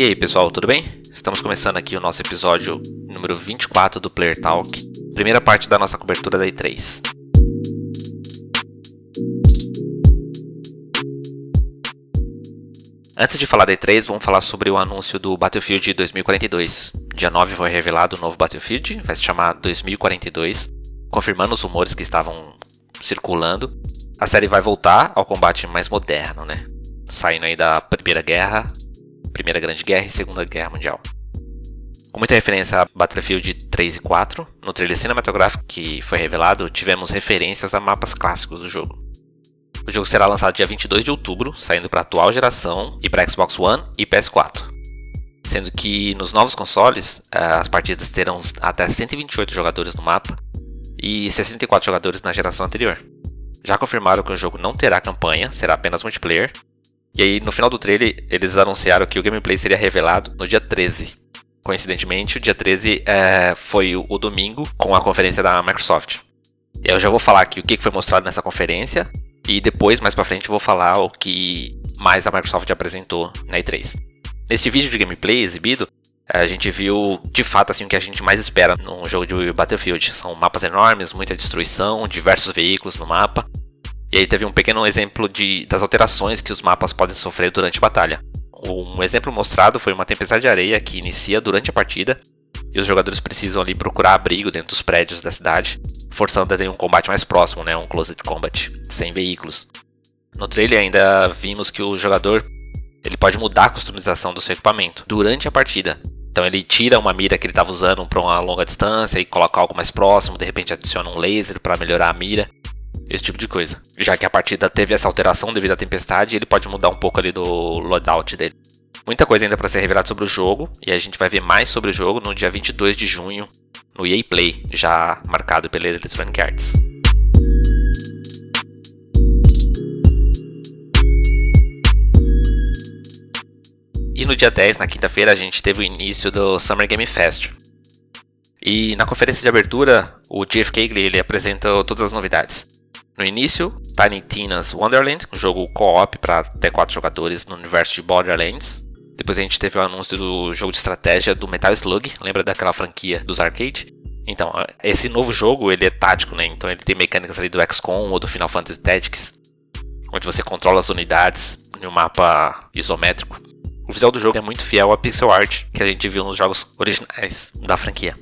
E aí pessoal, tudo bem? Estamos começando aqui o nosso episódio número 24 do Player Talk, primeira parte da nossa cobertura da E3. Antes de falar da E3, vamos falar sobre o anúncio do Battlefield 2042. Dia 9 foi revelado o novo Battlefield, vai se chamar 2042, confirmando os rumores que estavam circulando. A série vai voltar ao combate mais moderno, né? Saindo aí da Primeira Guerra, Primeira Grande Guerra e Segunda Guerra Mundial. Com muita referência a Battlefield 3 e 4, no trailer cinematográfico que foi revelado, tivemos referências a mapas clássicos do jogo. O jogo será lançado dia 22 de outubro, saindo para a atual geração e para Xbox One e PS4. Sendo que nos novos consoles, as partidas terão até 128 jogadores no mapa e 64 jogadores na geração anterior. Já confirmaram que o jogo não terá campanha, será apenas multiplayer. E aí, no final do trailer, eles anunciaram que o gameplay seria revelado no dia 13. Coincidentemente, o dia 13 é, foi o, domingo com a conferência da Microsoft. Eu já vou falar aqui o que foi mostrado nessa conferência e depois, mais pra frente, vou falar o que mais a Microsoft apresentou na E3. Neste vídeo de gameplay exibido, a gente viu de fato assim o que a gente mais espera num jogo de Battlefield. São mapas enormes, muita destruição, diversos veículos no mapa. E aí teve um pequeno exemplo de, das alterações que os mapas podem sofrer durante a batalha. Um exemplo mostrado foi uma tempestade de areia que inicia durante a partida e os jogadores precisam ali procurar abrigo dentro dos prédios da cidade, forçando a ter um combate mais próximo, né, um closed combat, sem veículos. No trailer ainda vimos que o jogador ele pode mudar a customização do seu equipamento durante a partida. Então ele tira uma mira que ele estava usando para uma longa distância e coloca algo mais próximo, de repente adiciona um laser para melhorar a mira, esse tipo de coisa. Já que a partida teve essa alteração devido à tempestade, ele pode mudar um pouco ali do loadout dele. Muita coisa ainda para ser revelada sobre o jogo, e a gente vai ver mais sobre o jogo no dia 22 de junho no EA Play, já marcado pela Electronic Arts. E no dia 10, na quinta-feira, a gente teve o início do Summer Game Fest. E na conferência de abertura, o Jeff Keighley ele apresenta todas as novidades. No início, Tiny Tina's Wonderland, um jogo co-op para até 4 jogadores no universo de Borderlands. Depois a gente teve o anúncio do jogo de estratégia do Metal Slug, lembra daquela franquia dos arcade? Então, esse novo jogo, ele é tático, né? Então ele tem mecânicas ali do XCOM ou do Final Fantasy Tactics, onde você controla as unidades em um mapa isométrico. O visual do jogo é muito fiel à pixel art que a gente viu nos jogos originais da franquia.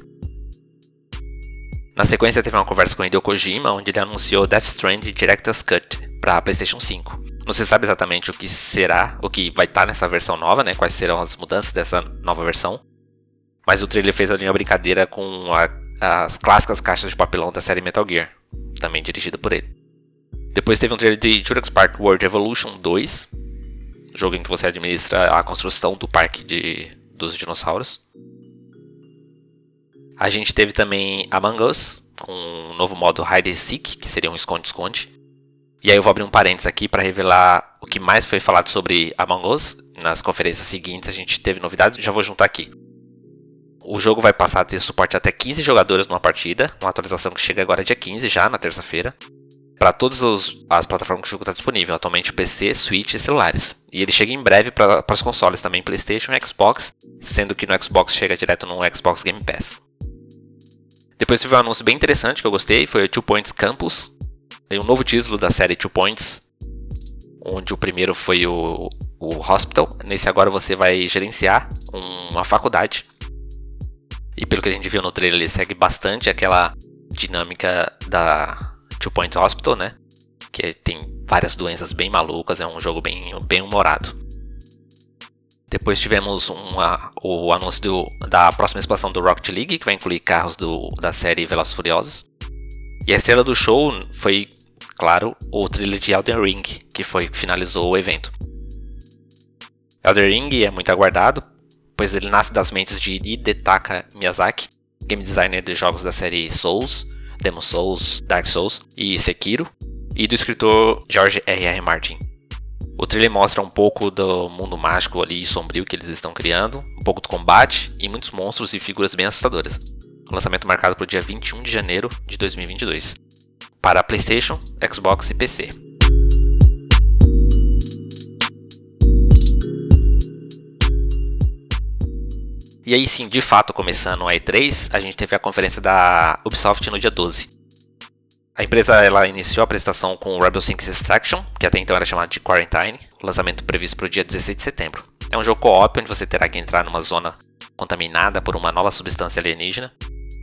Na sequência teve uma conversa com Hideo Kojima, onde ele anunciou Death Stranding Director's Cut para PlayStation 5. Não se sabe exatamente o que será, o que vai estar tá nessa versão nova, né? Quais serão as mudanças dessa nova versão. Mas o trailer fez ali uma brincadeira com a, as clássicas caixas de papelão da série Metal Gear, também dirigida por ele. Depois teve um trailer de Jurassic Park World Evolution 2, jogo em que você administra a construção do parque de, dos dinossauros. A gente teve também Among Us, com um novo modo Hide and Seek, que seria um esconde-esconde. E aí eu vou abrir um parênteses aqui para revelar o que mais foi falado sobre Among Us. Nas conferências seguintes a gente teve novidades, já vou juntar aqui. O jogo vai passar a ter suporte até 15 jogadores numa partida, uma atualização que chega agora dia 15, já na terça-feira. Para todas as plataformas que o jogo está disponível, atualmente PC, Switch e celulares. E ele chega em breve para os consoles também, PlayStation e Xbox, sendo que no Xbox chega direto no Xbox Game Pass. Depois teve um anúncio bem interessante que eu gostei, foi o Two Points Campus, tem um novo título da série Two Points, onde o primeiro foi o, o Hospital. Nesse agora você vai gerenciar uma faculdade. E pelo que a gente viu no trailer, ele segue bastante aquela dinâmica da Two Point Hospital, né? Que tem várias doenças bem malucas, é um jogo bem, bem humorado. Depois tivemos uma, o anúncio do, da próxima expansão do Rocket League, que vai incluir carros do, da série Velozes Furiosos. E a estrela do show foi, claro, o trailer de Elden Ring, que foi que finalizou o evento. Elden Ring é muito aguardado, pois ele nasce das mentes de Hidetaka Miyazaki, game designer de jogos da série Souls, Demon Souls, Dark Souls e Sekiro, e do escritor George R.R. Martin. O trailer mostra um pouco do mundo mágico ali sombrio que eles estão criando, um pouco do combate e muitos monstros e figuras bem assustadoras lançamento marcado para o dia 21 de janeiro de 2022, para PlayStation, Xbox e PC. E aí sim, de fato, começando a E3, a gente teve a conferência da Ubisoft no dia 12. A empresa ela iniciou a apresentação com o Rebel Six Extraction, que até então era chamado de Quarantine, lançamento previsto para o dia 16 de setembro. É um jogo co-op onde você terá que entrar numa zona contaminada por uma nova substância alienígena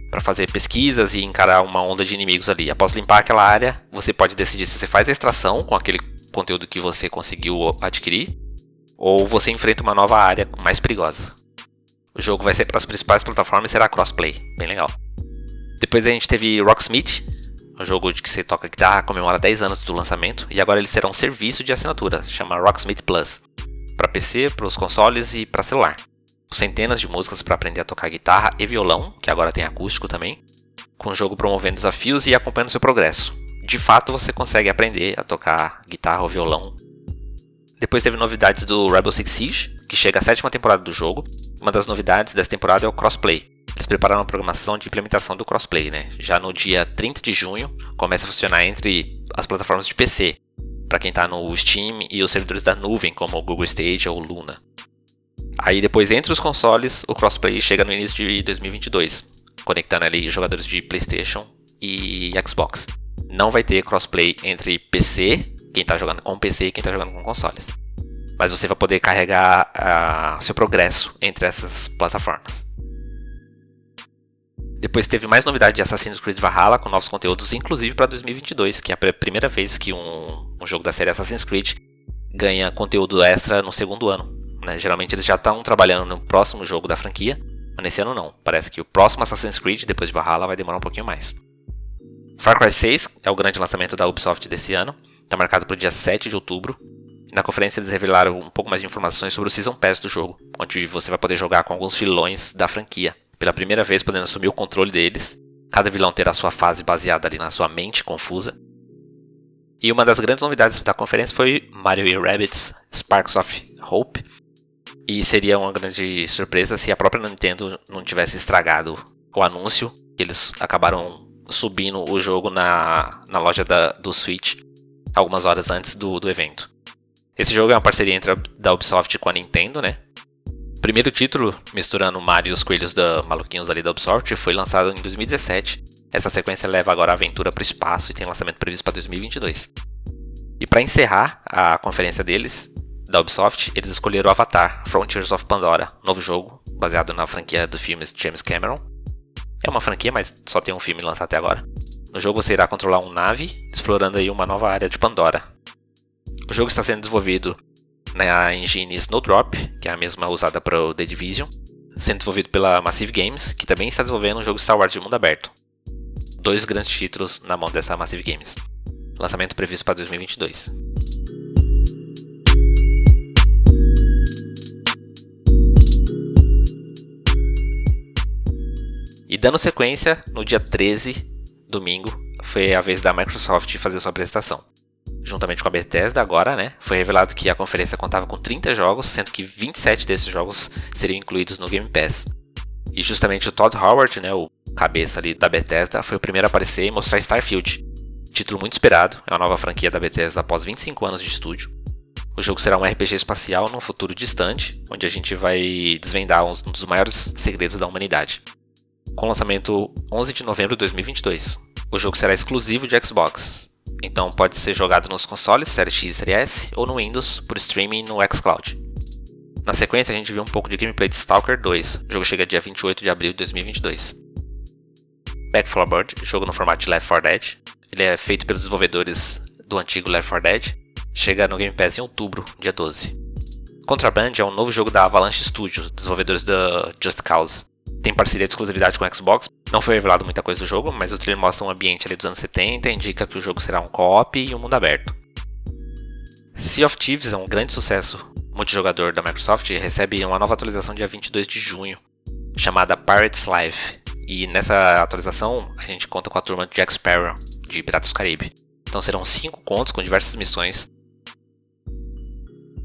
para fazer pesquisas e encarar uma onda de inimigos ali. Após limpar aquela área, você pode decidir se você faz a extração com aquele conteúdo que você conseguiu adquirir ou você enfrenta uma nova área mais perigosa. O jogo vai ser para as principais plataformas e será crossplay, bem legal. Depois a gente teve Rocksmith, um jogo de que você toca guitarra, comemora 10 anos do lançamento e agora ele será um serviço de assinatura, chama Rocksmith Plus, para PC, para os consoles e para celular centenas de músicas para aprender a tocar guitarra e violão, que agora tem acústico também, com o jogo promovendo desafios e acompanhando seu progresso. De fato, você consegue aprender a tocar guitarra ou violão. Depois teve novidades do Rebel Six Siege, que chega à sétima temporada do jogo. Uma das novidades dessa temporada é o crossplay. Eles prepararam uma programação de implementação do crossplay, né? Já no dia 30 de junho, começa a funcionar entre as plataformas de PC, para quem está no Steam e os servidores da nuvem, como o Google Stage ou Luna. Aí depois entre os consoles, o crossplay chega no início de 2022, conectando ali jogadores de PlayStation e Xbox. Não vai ter crossplay entre PC, quem está jogando com PC e quem está jogando com consoles. Mas você vai poder carregar uh, seu progresso entre essas plataformas. Depois teve mais novidade de Assassin's Creed Valhalla com novos conteúdos, inclusive para 2022, que é a primeira vez que um, um jogo da série Assassin's Creed ganha conteúdo extra no segundo ano. Né? Geralmente eles já estão trabalhando no próximo jogo da franquia, mas nesse ano não. Parece que o próximo Assassin's Creed, depois de Valhalla, vai demorar um pouquinho mais. Far Cry 6 é o grande lançamento da Ubisoft desse ano, está marcado para o dia 7 de outubro. Na conferência eles revelaram um pouco mais de informações sobre o Season Pass do jogo, onde você vai poder jogar com alguns vilões da franquia, pela primeira vez podendo assumir o controle deles. Cada vilão terá sua fase baseada ali na sua mente confusa. E uma das grandes novidades da conferência foi Mario e Rabbids Sparks of Hope, e seria uma grande surpresa se a própria Nintendo não tivesse estragado o anúncio. Eles acabaram subindo o jogo na, na loja da, do Switch algumas horas antes do, do evento. Esse jogo é uma parceria entre a da Ubisoft com a Nintendo, né? O primeiro título, misturando Mario e os coelhos da maluquinhos ali da Ubisoft, foi lançado em 2017. Essa sequência leva agora a aventura para o espaço e tem lançamento previsto para 2022. E para encerrar a conferência deles, da Ubisoft, eles escolheram Avatar, Frontiers of Pandora, novo jogo baseado na franquia do filme de James Cameron. É uma franquia, mas só tem um filme lançado até agora. No jogo você irá controlar um nave, explorando aí uma nova área de Pandora. O jogo está sendo desenvolvido na engine Snowdrop, que é a mesma usada para o The Division, sendo desenvolvido pela Massive Games, que também está desenvolvendo um jogo Star Wars de mundo aberto. Dois grandes títulos na mão dessa Massive Games. Lançamento previsto para 2022. E dando sequência, no dia 13, domingo, foi a vez da Microsoft fazer sua apresentação. Juntamente com a Bethesda, agora, né, foi revelado que a conferência contava com 30 jogos, sendo que 27 desses jogos seriam incluídos no Game Pass. E justamente o Todd Howard, né, o cabeça ali da Bethesda, foi o primeiro a aparecer e mostrar Starfield. Título muito esperado, é uma nova franquia da Bethesda após 25 anos de estúdio. O jogo será um RPG espacial num futuro distante, onde a gente vai desvendar um dos maiores segredos da humanidade com lançamento 11 de novembro de 2022. O jogo será exclusivo de Xbox, então pode ser jogado nos consoles Série X e Série S ou no Windows por streaming no xCloud. Na sequência, a gente viu um pouco de gameplay de Stalker 2. O jogo chega dia 28 de abril de 2022. Back 4 Blood, jogo no formato Left 4 Dead. Ele é feito pelos desenvolvedores do antigo Left 4 Dead. Chega no Game Pass em outubro, dia 12. Contraband é um novo jogo da Avalanche Studios, desenvolvedores da Just Cause tem parceria de exclusividade com o Xbox. Não foi revelado muita coisa do jogo, mas o trailer mostra um ambiente ali dos anos 70, indica que o jogo será um co-op e um mundo aberto. Sea of Thieves é um grande sucesso multijogador da Microsoft e recebe uma nova atualização dia 22 de junho, chamada Pirates Life. E nessa atualização a gente conta com a turma de Jack Sparrow, de Piratas do Caribe. Então serão 5 contos com diversas missões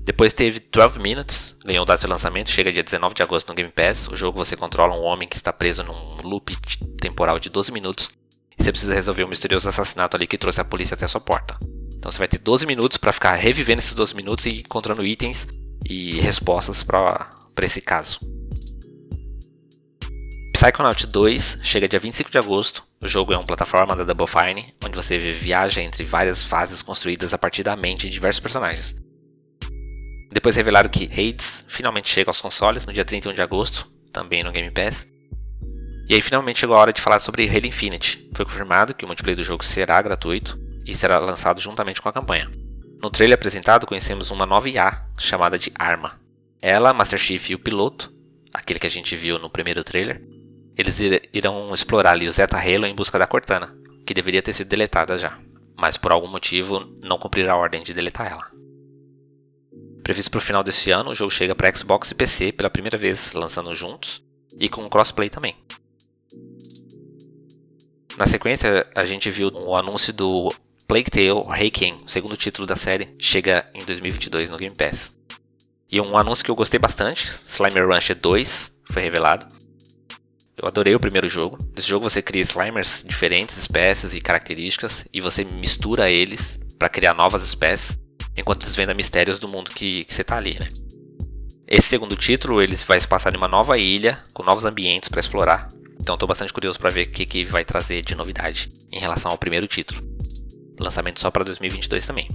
depois teve 12 Minutes, ganhou data de lançamento, chega dia 19 de agosto no Game Pass. O jogo você controla um homem que está preso num loop temporal de 12 minutos e você precisa resolver um misterioso assassinato ali que trouxe a polícia até a sua porta. Então você vai ter 12 minutos para ficar revivendo esses 12 minutos e encontrando itens e respostas para esse caso. Psychonaut 2 chega dia 25 de agosto. O jogo é uma plataforma da Double Fine, onde você viaja entre várias fases construídas a partir da mente de diversos personagens. Depois revelaram que Hades finalmente chega aos consoles no dia 31 de agosto, também no Game Pass. E aí finalmente chegou a hora de falar sobre Halo Infinite. Foi confirmado que o multiplayer do jogo será gratuito e será lançado juntamente com a campanha. No trailer apresentado conhecemos uma nova IA chamada de Arma. Ela, Master Chief e o piloto, aquele que a gente viu no primeiro trailer, eles irão explorar ali o Zeta Halo em busca da Cortana, que deveria ter sido deletada já, mas por algum motivo não cumprirá a ordem de deletar ela. Previsto para o final desse ano, o jogo chega para Xbox e PC pela primeira vez, lançando juntos e com crossplay também. Na sequência, a gente viu o anúncio do Plague Tale Reiken, o segundo título da série, chega em 2022 no Game Pass. E um anúncio que eu gostei bastante, Slimer Rancher 2, foi revelado. Eu adorei o primeiro jogo. Nesse jogo você cria Slimers diferentes espécies e características e você mistura eles para criar novas espécies enquanto desvenda mistérios do mundo que, que você está ali, né? Esse segundo título ele vai se passar em uma nova ilha com novos ambientes para explorar. Então estou bastante curioso para ver o que, que vai trazer de novidade em relação ao primeiro título. Lançamento só para 2022 também.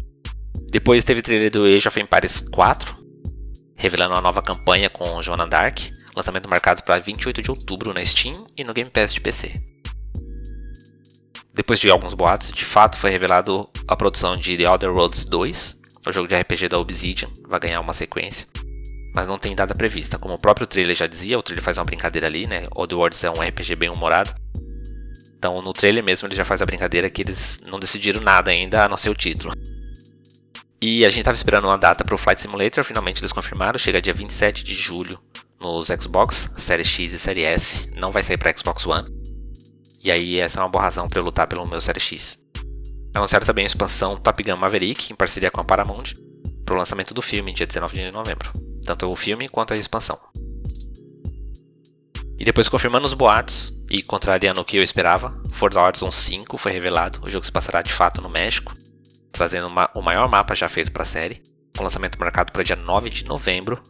Depois teve o trailer do Age of Empires 4, revelando uma nova campanha com Joana Dark, lançamento marcado para 28 de outubro na Steam e no Game Pass de PC. Depois de alguns boatos, de fato foi revelado a produção de The Other Worlds 2, o jogo de RPG da Obsidian, vai ganhar uma sequência, mas não tem data prevista. Como o próprio trailer já dizia, o trailer faz uma brincadeira ali, né? Other Worlds é um RPG bem humorado. Então no trailer mesmo ele já faz a brincadeira que eles não decidiram nada ainda a não ser o título. E a gente estava esperando uma data para o Flight Simulator, finalmente eles confirmaram, chega dia 27 de julho nos Xbox, Série X e Série S, não vai sair para Xbox One. E aí essa é uma boa razão para eu lutar pelo meu Série X. Anunciaram também a expansão Top Gun Maverick, em parceria com a Paramount, para o lançamento do filme, dia 19 de novembro. Tanto o filme quanto a expansão. E depois confirmando os boatos, e contrariando o que eu esperava, Forza Horizon 5 foi revelado, o jogo se passará de fato no México, trazendo uma, o maior mapa já feito para a série, com lançamento marcado para dia 9 de novembro.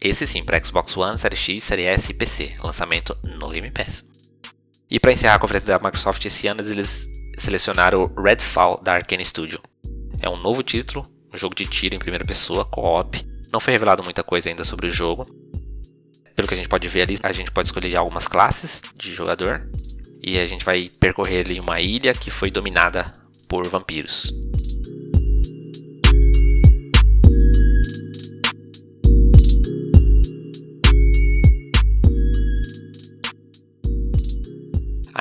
Esse sim, para Xbox One, Série X, Série S e PC, lançamento no Game Pass. E para encerrar a conferência da Microsoft esse ano, eles selecionaram o Redfall da Arkane Studio. É um novo título, um jogo de tiro em primeira pessoa, co-op. Não foi revelado muita coisa ainda sobre o jogo. Pelo que a gente pode ver ali, a gente pode escolher algumas classes de jogador. E a gente vai percorrer ali uma ilha que foi dominada por vampiros.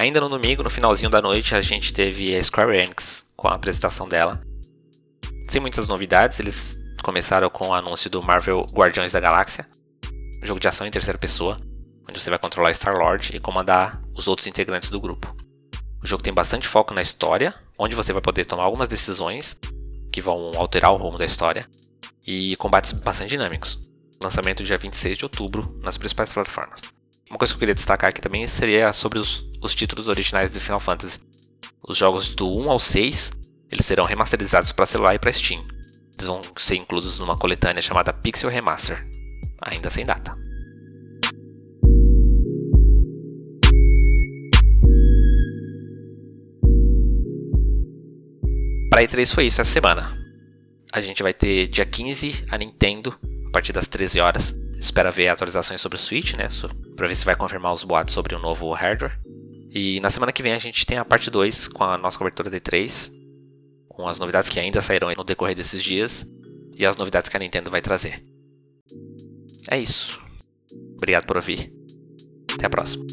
Ainda no domingo, no finalzinho da noite, a gente teve a Square Enix com a apresentação dela. Sem muitas novidades, eles começaram com o anúncio do Marvel Guardiões da Galáxia, um jogo de ação em terceira pessoa, onde você vai controlar Star-Lord e comandar os outros integrantes do grupo. O jogo tem bastante foco na história, onde você vai poder tomar algumas decisões que vão alterar o rumo da história, e combates bastante dinâmicos. Lançamento dia 26 de outubro nas principais plataformas. Uma coisa que eu queria destacar aqui também seria sobre os, os títulos originais de Final Fantasy. Os jogos do 1 ao 6 eles serão remasterizados para celular e para Steam. Eles vão ser inclusos numa coletânea chamada Pixel Remaster, ainda sem data. Para E3 foi isso essa semana. A gente vai ter dia 15 a Nintendo, a partir das 13 horas. Espera ver atualizações sobre o Switch, né? Para ver se vai confirmar os boatos sobre o novo hardware. E na semana que vem a gente tem a parte 2 com a nossa cobertura de 3, com as novidades que ainda sairão no decorrer desses dias e as novidades que a Nintendo vai trazer. É isso. Obrigado por ouvir. Até a próxima.